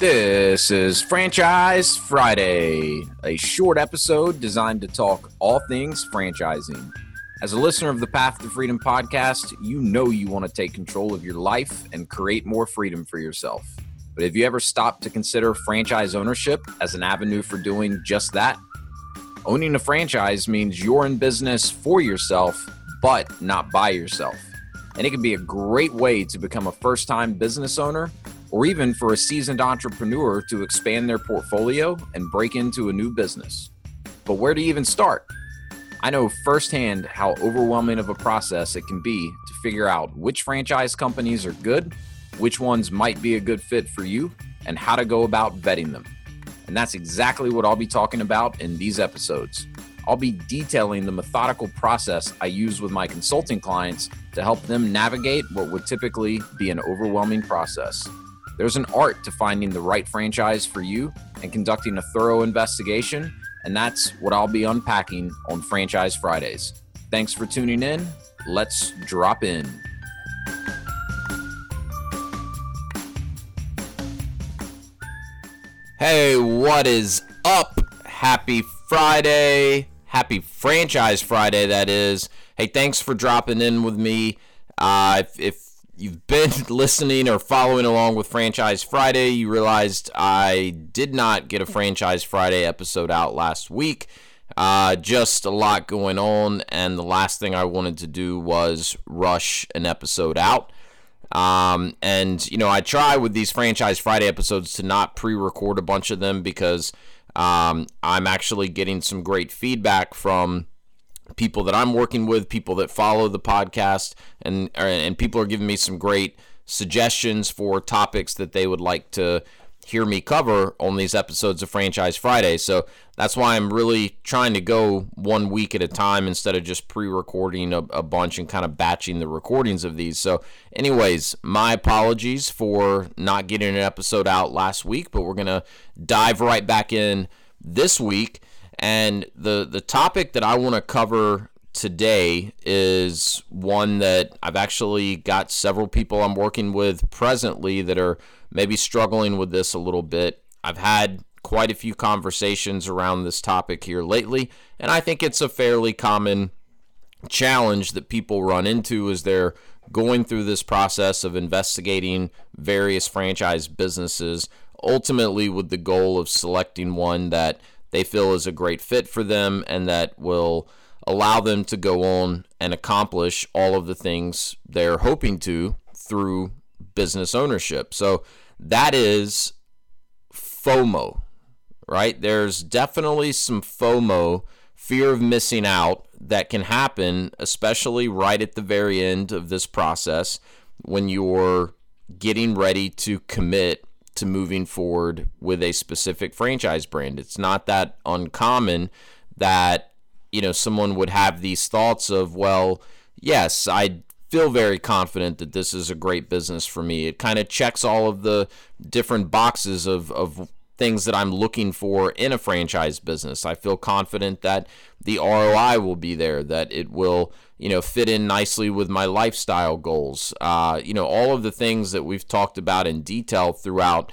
This is Franchise Friday, a short episode designed to talk all things franchising. As a listener of the Path to Freedom podcast, you know you want to take control of your life and create more freedom for yourself. But have you ever stopped to consider franchise ownership as an avenue for doing just that? Owning a franchise means you're in business for yourself, but not by yourself. And it can be a great way to become a first time business owner or even for a seasoned entrepreneur to expand their portfolio and break into a new business. But where to even start? I know firsthand how overwhelming of a process it can be to figure out which franchise companies are good, which ones might be a good fit for you, and how to go about vetting them. And that's exactly what I'll be talking about in these episodes. I'll be detailing the methodical process I use with my consulting clients to help them navigate what would typically be an overwhelming process. There's an art to finding the right franchise for you and conducting a thorough investigation, and that's what I'll be unpacking on Franchise Fridays. Thanks for tuning in. Let's drop in. Hey, what is up? Happy Friday. Happy Franchise Friday, that is. Hey, thanks for dropping in with me. Uh, if, if you've been listening or following along with Franchise Friday, you realized I did not get a Franchise Friday episode out last week. Uh, just a lot going on, and the last thing I wanted to do was rush an episode out. Um, and you know, I try with these Franchise Friday episodes to not pre-record a bunch of them because um, I'm actually getting some great feedback from people that I'm working with, people that follow the podcast, and uh, and people are giving me some great suggestions for topics that they would like to hear me cover on these episodes of Franchise Friday. So that's why I'm really trying to go one week at a time instead of just pre-recording a, a bunch and kind of batching the recordings of these. So, anyways, my apologies for not getting an episode out last week, but we're gonna dive right back in this week. And the the topic that I want to cover today is one that I've actually got several people I'm working with presently that are maybe struggling with this a little bit. I've had quite a few conversations around this topic here lately, and I think it's a fairly common challenge that people run into as they're going through this process of investigating various franchise businesses, ultimately with the goal of selecting one that they feel is a great fit for them and that will allow them to go on and accomplish all of the things they're hoping to through business ownership. So that is FOMO, right? There's definitely some FOMO, fear of missing out, that can happen, especially right at the very end of this process when you're getting ready to commit to moving forward with a specific franchise brand. It's not that uncommon that you know someone would have these thoughts of, well, yes, I feel very confident that this is a great business for me. It kind of checks all of the different boxes of of things that I'm looking for in a franchise business. I feel confident that the ROI will be there, that it will, you know, fit in nicely with my lifestyle goals. Uh, you know, all of the things that we've talked about in detail throughout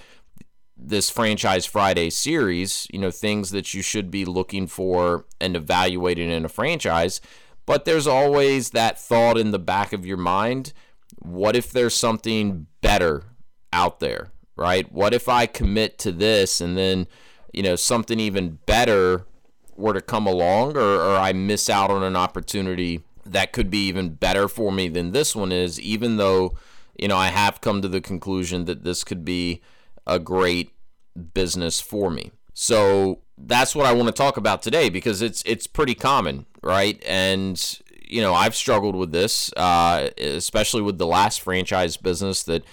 this franchise Friday series, you know, things that you should be looking for and evaluating in a franchise. But there's always that thought in the back of your mind what if there's something better out there? Right? What if I commit to this and then, you know, something even better were to come along or, or I miss out on an opportunity that could be even better for me than this one is, even though, you know, I have come to the conclusion that this could be a great business for me. So that's what I want to talk about today because it's it's pretty common, right? And you know, I've struggled with this, uh, especially with the last franchise business that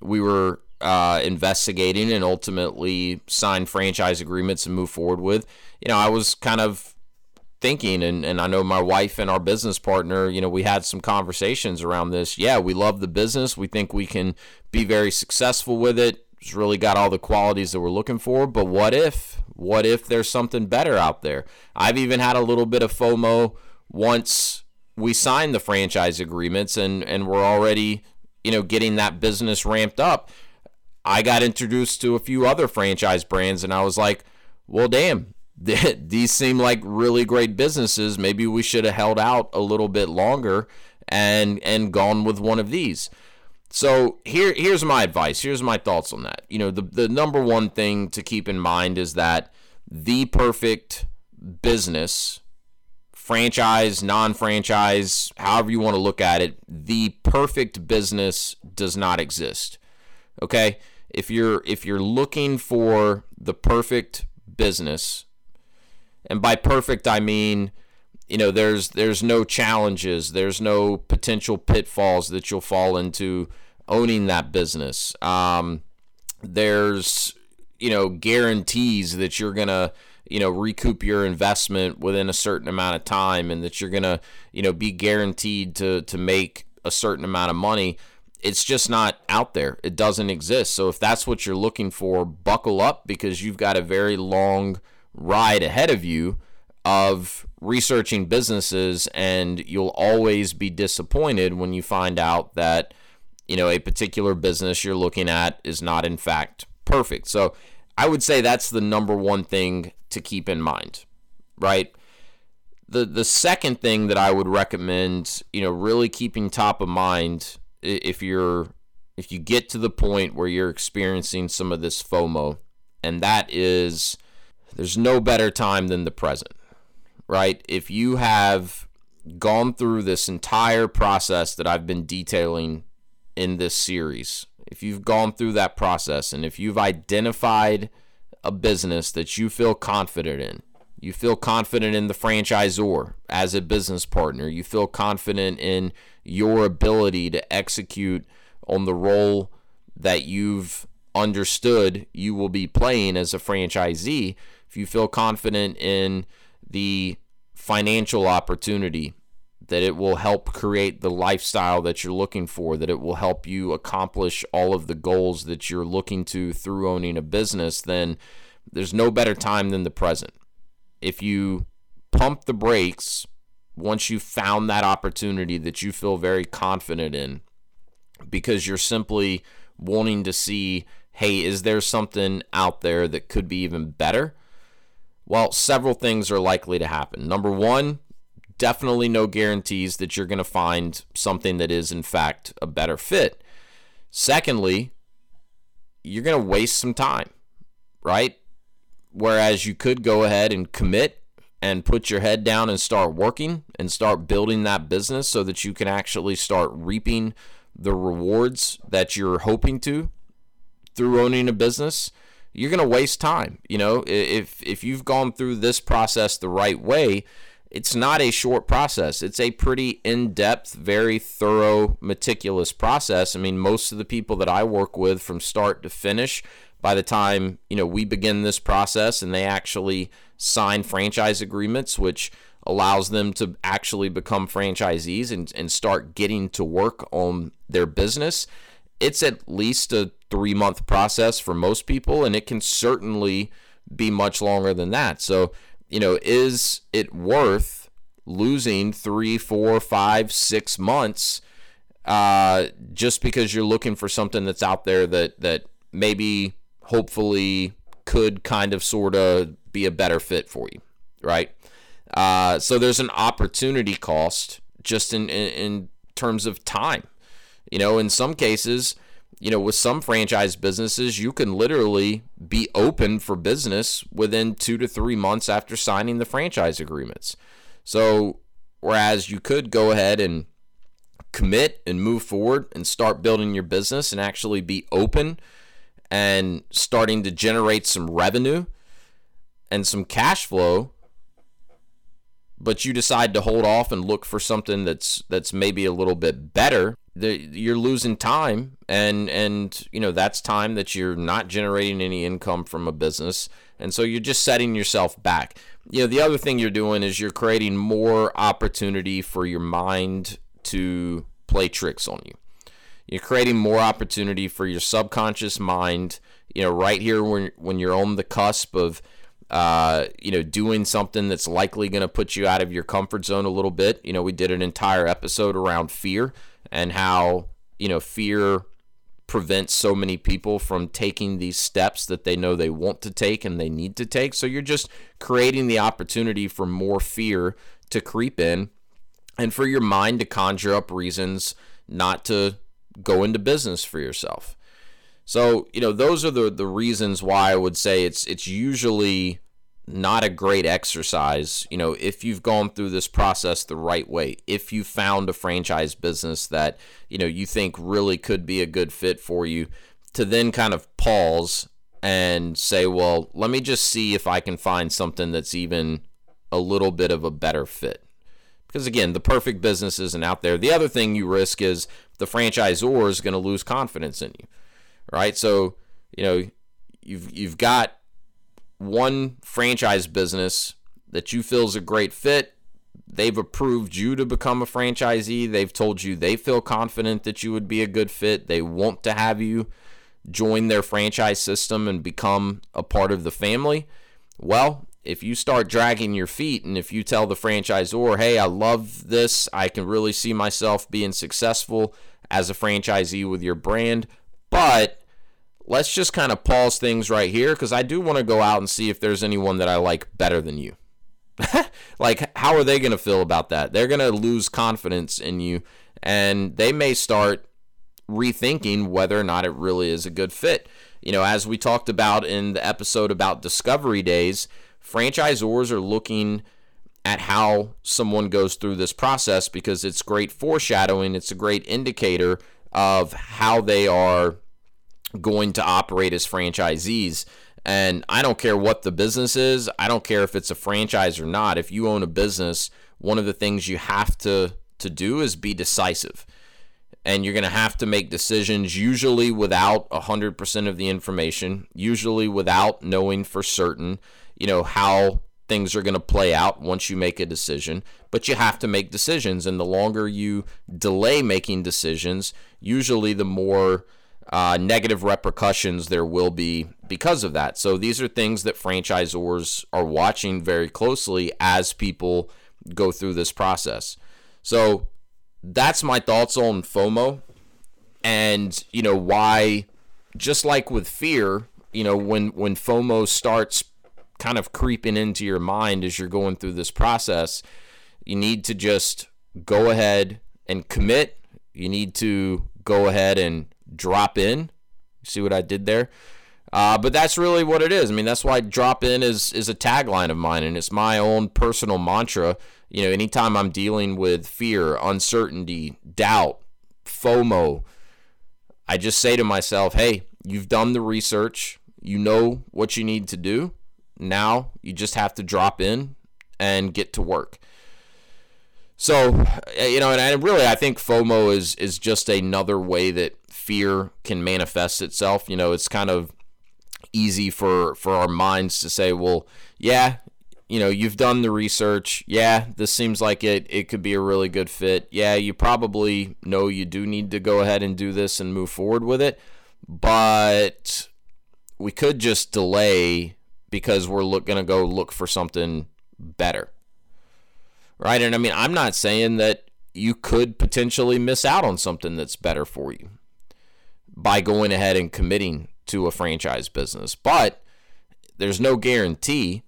we were uh, investigating and ultimately sign franchise agreements and move forward with, you know, I was kind of thinking, and, and I know my wife and our business partner, you know, we had some conversations around this. Yeah, we love the business. We think we can be very successful with it. It's really got all the qualities that we're looking for. But what if? What if there's something better out there? I've even had a little bit of FOMO once we signed the franchise agreements and, and we're already, you know, getting that business ramped up I got introduced to a few other franchise brands and I was like, well, damn, these seem like really great businesses. Maybe we should have held out a little bit longer and and gone with one of these. So here here's my advice. Here's my thoughts on that. You know, the the number one thing to keep in mind is that the perfect business franchise, non-franchise, however you want to look at it, the perfect business does not exist. Okay? If you're if you're looking for the perfect business, and by perfect I mean you know there's there's no challenges there's no potential pitfalls that you'll fall into owning that business. Um, there's you know guarantees that you're gonna you know recoup your investment within a certain amount of time and that you're gonna you know be guaranteed to to make a certain amount of money it's just not out there. It doesn't exist. So if that's what you're looking for buckle up because you've got a very long ride ahead of you of researching businesses and you'll always be disappointed when you find out that you know a particular business you're looking at is not in fact perfect. So i would say that's the number one thing to keep in mind right? The the second thing that i would recommend you know really keeping top of mind if you're if you get to the point where you're experiencing some of this fomo and that is there's no better time than the present right? If you have gone through this entire process that I've been detailing in this series, if you've gone through that process and if you've identified a business that you feel confident in, you feel confident in the franchisor as a business partner, you feel confident in your ability to execute on the role that you've understood you will be playing as a franchisee, if you feel confident in the financial opportunity, that it will help create the lifestyle that you're looking for, that it will help you accomplish all of the goals that you're looking to through owning a business, then there's no better time than the present. If you pump the brakes once you've found that opportunity that you feel very confident in, because you're simply wanting to see, hey, is there something out there that could be even better? Well, several things are likely to happen. Number one, definitely no guarantees that you're going to find something that is, in fact, a better fit. Secondly, you're going to waste some time, right? Whereas you could go ahead and commit and put your head down and start working and start building that business so that you can actually start reaping the rewards that you're hoping to through owning a business you're going to waste time. You know, if if you've gone through this process the right way, it's not a short process. It's a pretty in-depth, very thorough, meticulous process. I mean, most of the people that I work with from start to finish, by the time, you know, we begin this process and they actually sign franchise agreements, which allows them to actually become franchisees and, and start getting to work on their business, it's at least a three month process for most people, and it can certainly be much longer than that. So, you know, is it worth losing three, four, five, six months uh, just because you're looking for something that's out there that that maybe, hopefully, could kind of sort of be a better fit for you, right? Uh, so there's an opportunity cost just in, in, in terms of time. You know, in some cases, you know, with some franchise businesses, you can literally be open for business within two to three months after signing the franchise agreements. So, whereas you could go ahead and commit and move forward and start building your business and actually be open and starting to generate some revenue and some cash flow but you decide to hold off and look for something that's that's maybe a little bit better the, you're losing time and and you know that's time that you're not generating any income from a business. And so you're just setting yourself back. You know the other thing you're doing is you're creating more opportunity for your mind to play tricks on you. You're creating more opportunity for your subconscious mind you know right here when when you're on the cusp of uh, you know, doing something that's likely going to put you out of your comfort zone a little bit. You know, we did an entire episode around fear and how, you know, fear prevents so many people from taking these steps that they know they want to take and they need to take. So you're just creating the opportunity for more fear to creep in and for your mind to conjure up reasons not to go into business for yourself. So, you know, those are the the reasons why I would say it's it's usually not a great exercise, you know, if you've gone through this process the right way, if you found a franchise business that, you know, you think really could be a good fit for you, to then kind of pause and say, well, let me just see if I can find something that's even a little bit of a better fit. Because again, the perfect business isn't out there. The other thing you risk is the franchisor is going to lose confidence in you, right? So, you know, you've you've got one franchise business that you feel is a great fit. They've approved you to become a franchisee. They've told you they feel confident that you would be a good fit. They want to have you join their franchise system and become a part of the family. Well, if you start dragging your feet and if you tell the franchisor, hey, I love this, I can really see myself being successful as a franchisee with your brand, but let's just kind of pause things right here because I do want to go out and see if there's anyone that I like better than you. like, how are they going to feel about that? They're going to lose confidence in you and they may start rethinking whether or not it really is a good fit. You know, as we talked about in the episode about discovery days, franchisors are looking at how someone goes through this process because it's great foreshadowing, it's a great indicator of how they are going to operate as franchisees. And I don't care what the business is, I don't care if it's a franchise or not. If you own a business, one of the things you have to to do is be decisive. And you're going to have to make decisions usually without 100% of the information, usually without knowing for certain, you know, how things are going to play out once you make a decision, but you have to make decisions and the longer you delay making decisions, usually the more uh, negative repercussions there will be because of that. So these are things that franchisors are watching very closely as people go through this process. So that's my thoughts on FOMO and you know why just like with fear, you know when when FOMO starts kind of creeping into your mind as you're going through this process, you need to just go ahead and commit. You need to go ahead and drop in. See what I did there? Uh, but that's really what it is. I mean, that's why drop in is is a tagline of mine, and it's my own personal mantra. You know, anytime I'm dealing with fear, uncertainty, doubt, FOMO, I just say to myself, "Hey, you've done the research. You know what you need to do. Now you just have to drop in and get to work." So, you know, and I really I think FOMO is is just another way that fear can manifest itself. You know, it's kind of easy for for our minds to say, well, yeah, you know, you've done the research. Yeah, this seems like it it could be a really good fit. Yeah, you probably know you do need to go ahead and do this and move forward with it, but we could just delay because we're look, going to go look for something better. Right? And I mean, I'm not saying that you could potentially miss out on something that's better for you by going ahead and committing to a franchise business. But there's no guarantee.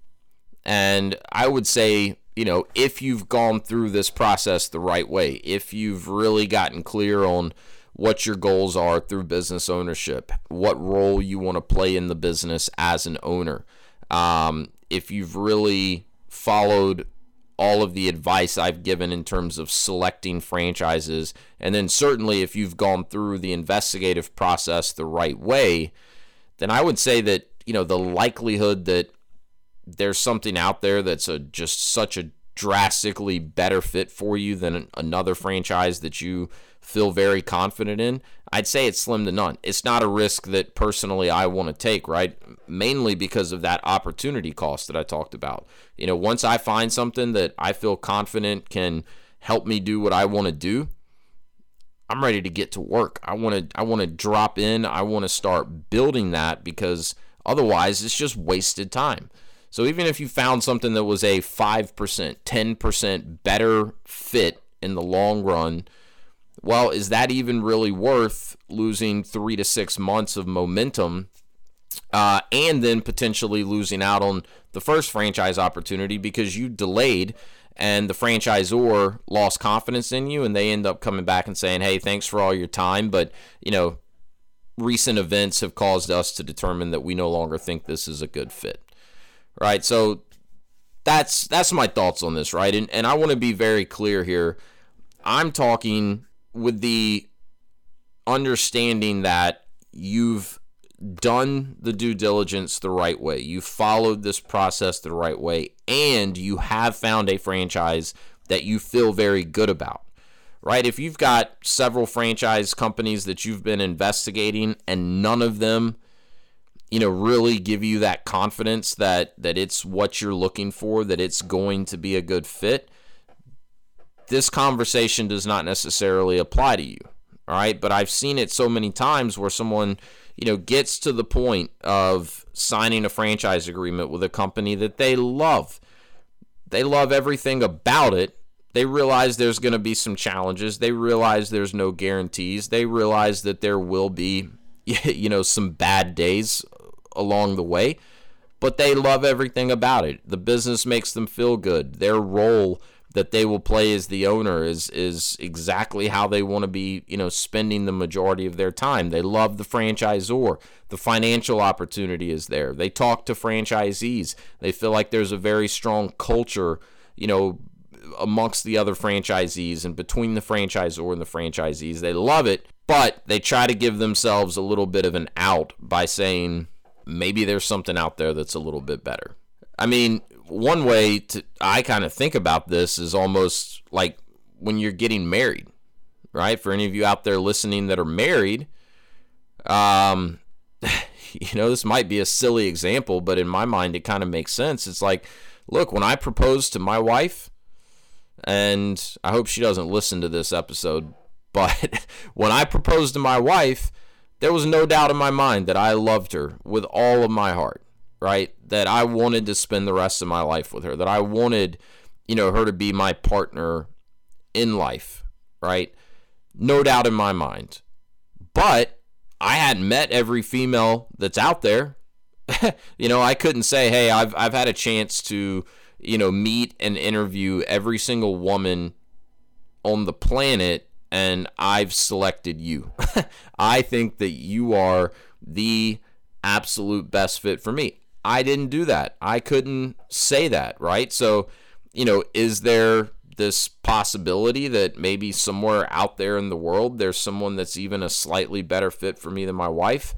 And I would say, you know, if you've gone through this process the right way, if you've really gotten clear on what your goals are through business ownership, what role you want to play in the business as an owner, um, if you've really followed all of the advice I've given in terms of selecting franchises. And then, certainly, if you've gone through the investigative process the right way, then I would say that, you know, the likelihood that there's something out there that's a just such a drastically better fit for you than another franchise that you feel very confident in, I'd say it's slim to none. It's not a risk that personally I want to take, right? Mainly because of that opportunity cost that I talked about. You know, once I find something that I feel confident can help me do what I want to do, I'm ready to get to work. I want to I want to drop in. I want to start building that because otherwise it's just wasted time. So even if you found something that was a 5%, 10% better fit in the long run, well, is that even really worth losing three to six months of momentum uh, and then potentially losing out on the first franchise opportunity because you delayed and the franchisor lost confidence in you and they end up coming back and saying, hey, thanks for all your time, but, you know, recent events have caused us to determine that we no longer think this is a good fit. Right? So that's that's my thoughts on this, right? And and I want to be very clear here. I'm talking with the understanding that you've done the due diligence the right way. You followed this process the right way and you have found a franchise that you feel very good about. Right? If you've got several franchise companies that you've been investigating and none of them you know really give you that confidence that that it's what you're looking for that it's going to be a good fit this conversation does not necessarily apply to you all right? But i've seen it so many times where someone you know gets to the point of signing a franchise agreement with a company that they love. They love everything about it. They realize there's going to be some challenges. They realize there's no guarantees. They realize that there will be you know some bad days along the way, but they love everything about it. The business makes them feel good. Their role that they will play as the owner is is exactly how they want to be, you know, spending the majority of their time. They love the franchisor. The financial opportunity is there. They talk to franchisees. They feel like there's a very strong culture, you know, amongst the other franchisees and between the franchisor and the franchisees. They love it, but they try to give themselves a little bit of an out by saying, maybe there's something out there that's a little bit better. I mean, one way to I kind of think about this is almost like when you're getting married, right? For any of you out there listening that are married, um, you know, this might be a silly example, but in my mind, it kind of makes sense. It's like, look, when I proposed to my wife, and I hope she doesn't listen to this episode, but when I proposed to my wife, there was no doubt in my mind that I loved her with all of my heart, right? That I wanted to spend the rest of my life with her, that I wanted, you know, her to be my partner in life, right? No doubt in my mind. But I hadn't met every female that's out there. you know, I couldn't say, "Hey, I've I've had a chance to, you know, meet and interview every single woman on the planet and I've selected you. I think that you are the absolute best fit for me. I didn't do that. I couldn't say that, right? So, you know, is there this possibility that maybe somewhere out there in the world there's someone that's even a slightly better fit for me than my wife?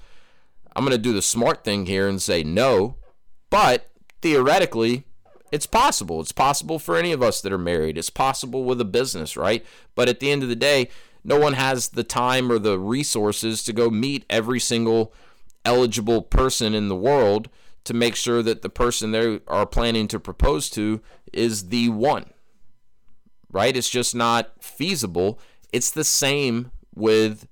I'm going to do the smart thing here and say no, but theoretically, it's possible. It's possible for any of us that are married. It's possible with a business, right? But at the end of the day, no one has the time or the resources to go meet every single eligible person in the world to make sure that the person they are planning to propose to is the one. Right? It's just not feasible. It's the same with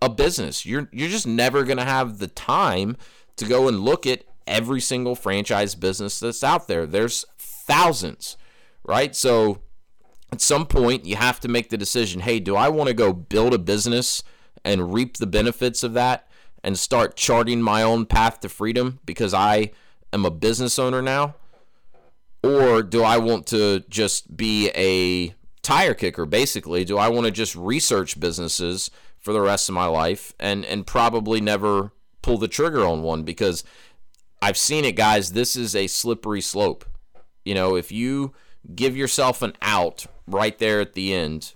a business. You're you're just never going to have the time to go and look at every single franchise business that's out there. There's thousands, right? So at some point, you have to make the decision hey, do I want to go build a business and reap the benefits of that and start charting my own path to freedom because I am a business owner now? Or do I want to just be a tire kicker, basically? Do I want to just research businesses for the rest of my life and, and probably never pull the trigger on one because I've seen it, guys. This is a slippery slope. You know, if you give yourself an out right there at the end,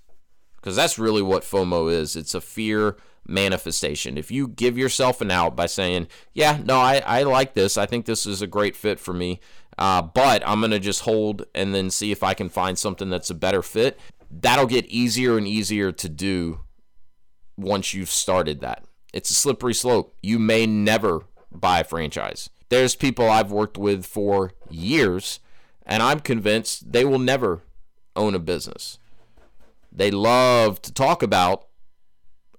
because that's really what FOMO is it's a fear manifestation. If you give yourself an out by saying, Yeah, no, I, I like this, I think this is a great fit for me, uh, but I'm going to just hold and then see if I can find something that's a better fit, that'll get easier and easier to do once you've started that. It's a slippery slope. You may never buy a franchise. There's people I've worked with for years, and I'm convinced they will never own a business. They love to talk about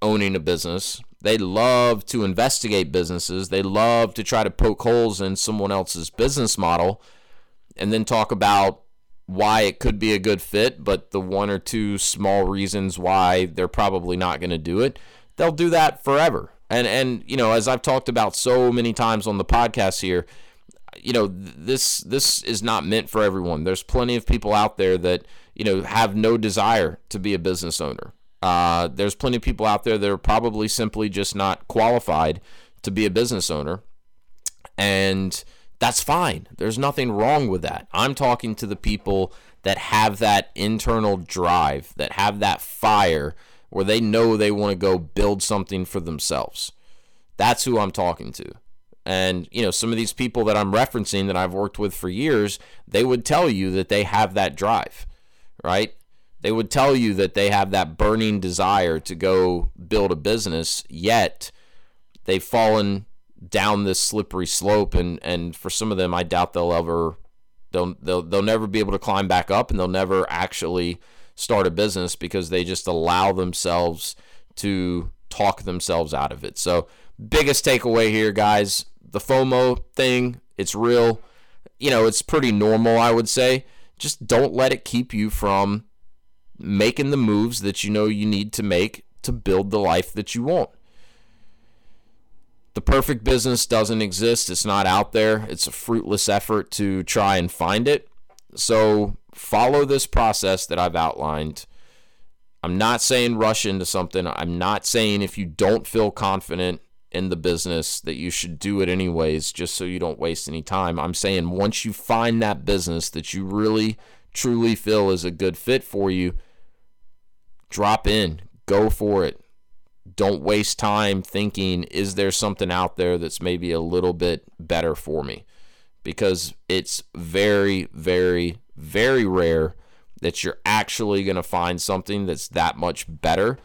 owning a business. They love to investigate businesses. They love to try to poke holes in someone else's business model and then talk about why it could be a good fit, but the one or two small reasons why they're probably not going to do it, they'll do that forever. And and you know, as I've talked about so many times on the podcast here, you know, this this is not meant for everyone. There's plenty of people out there that you know have no desire to be a business owner. Uh, there's plenty of people out there that are probably simply just not qualified to be a business owner, and that's fine. There's nothing wrong with that. I'm talking to the people that have that internal drive, that have that fire where they know they want to go build something for themselves. That's who I'm talking to. And, you know, some of these people that I'm referencing that I've worked with for years, they would tell you that they have that drive, right? They would tell you that they have that burning desire to go build a business, yet they've fallen down this slippery slope and and for some of them I doubt they'll ever they'll they'll, they'll never be able to climb back up and they'll never actually start a business because they just allow themselves to talk themselves out of it. So, biggest takeaway here, guys the FOMO thing, it's real. You know, it's pretty normal, I would say. Just don't let it keep you from making the moves that you know you need to make to build the life that you want. The perfect business doesn't exist. It's not out there. It's a fruitless effort to try and find it. So follow this process that I've outlined. I'm not saying rush into something. I'm not saying if you don't feel confident in the business that you should do it anyways, just so you don't waste any time. I'm saying once you find that business that you really, truly feel is a good fit for you, drop in, go for it. Don't waste time thinking, is there something out there that's maybe a little bit better for me? Because it's very, very, very rare that you're actually going to find something that's that much better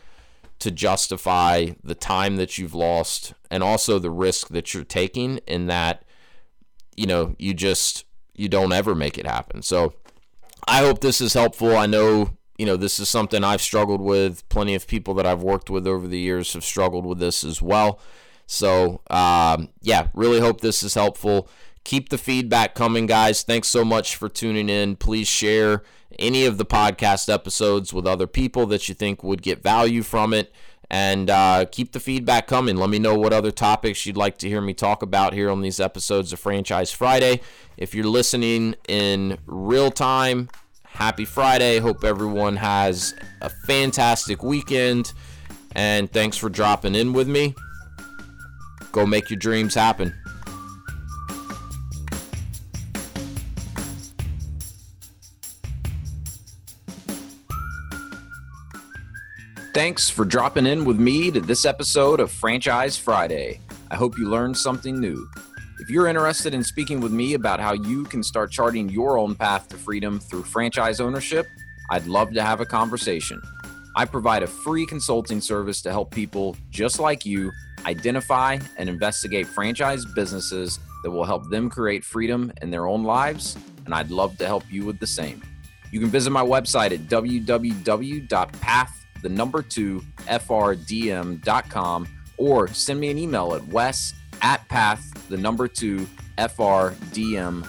to justify the time that you've lost and also the risk that you're taking in that you know you just you don't ever make it happen. So i hope this is helpful. I know you know this is something i've struggled with. Plenty of people that i've worked with over the years have struggled with this as well. So um, yeah really hope this is helpful keep the feedback coming, guys. Thanks so much for tuning in. Please share any of the podcast episodes with other people that you think would get value from it. And uh, keep the feedback coming. Let me know what other topics you'd like to hear me talk about here on these episodes of Franchise Friday. If you're listening in real time, happy Friday. Hope everyone has a fantastic weekend. And thanks for dropping in with me. Go make your dreams happen. Thanks for dropping in with me to this episode of Franchise Friday. I hope you learned something new. If you're interested in speaking with me about how you can start charting your own path to freedom through franchise ownership, I'd love to have a conversation. I provide a free consulting service to help people just like you identify and investigate franchise businesses that will help them create freedom in their own lives, and I'd love to help you with the same. You can visit my website at www.path the number two FRDM.com or send me an email at wes at path, the number two FRDM.com.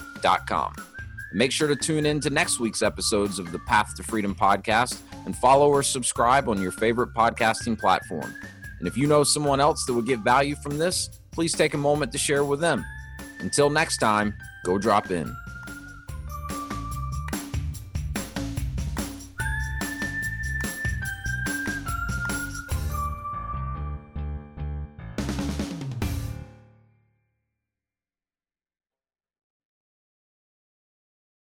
Make sure to tune in to next week's episodes of the Path to Freedom podcast and follow or subscribe on your favorite podcasting platform. And if you know someone else that would get value from this, please take a moment to share with them. Until next time, go drop in.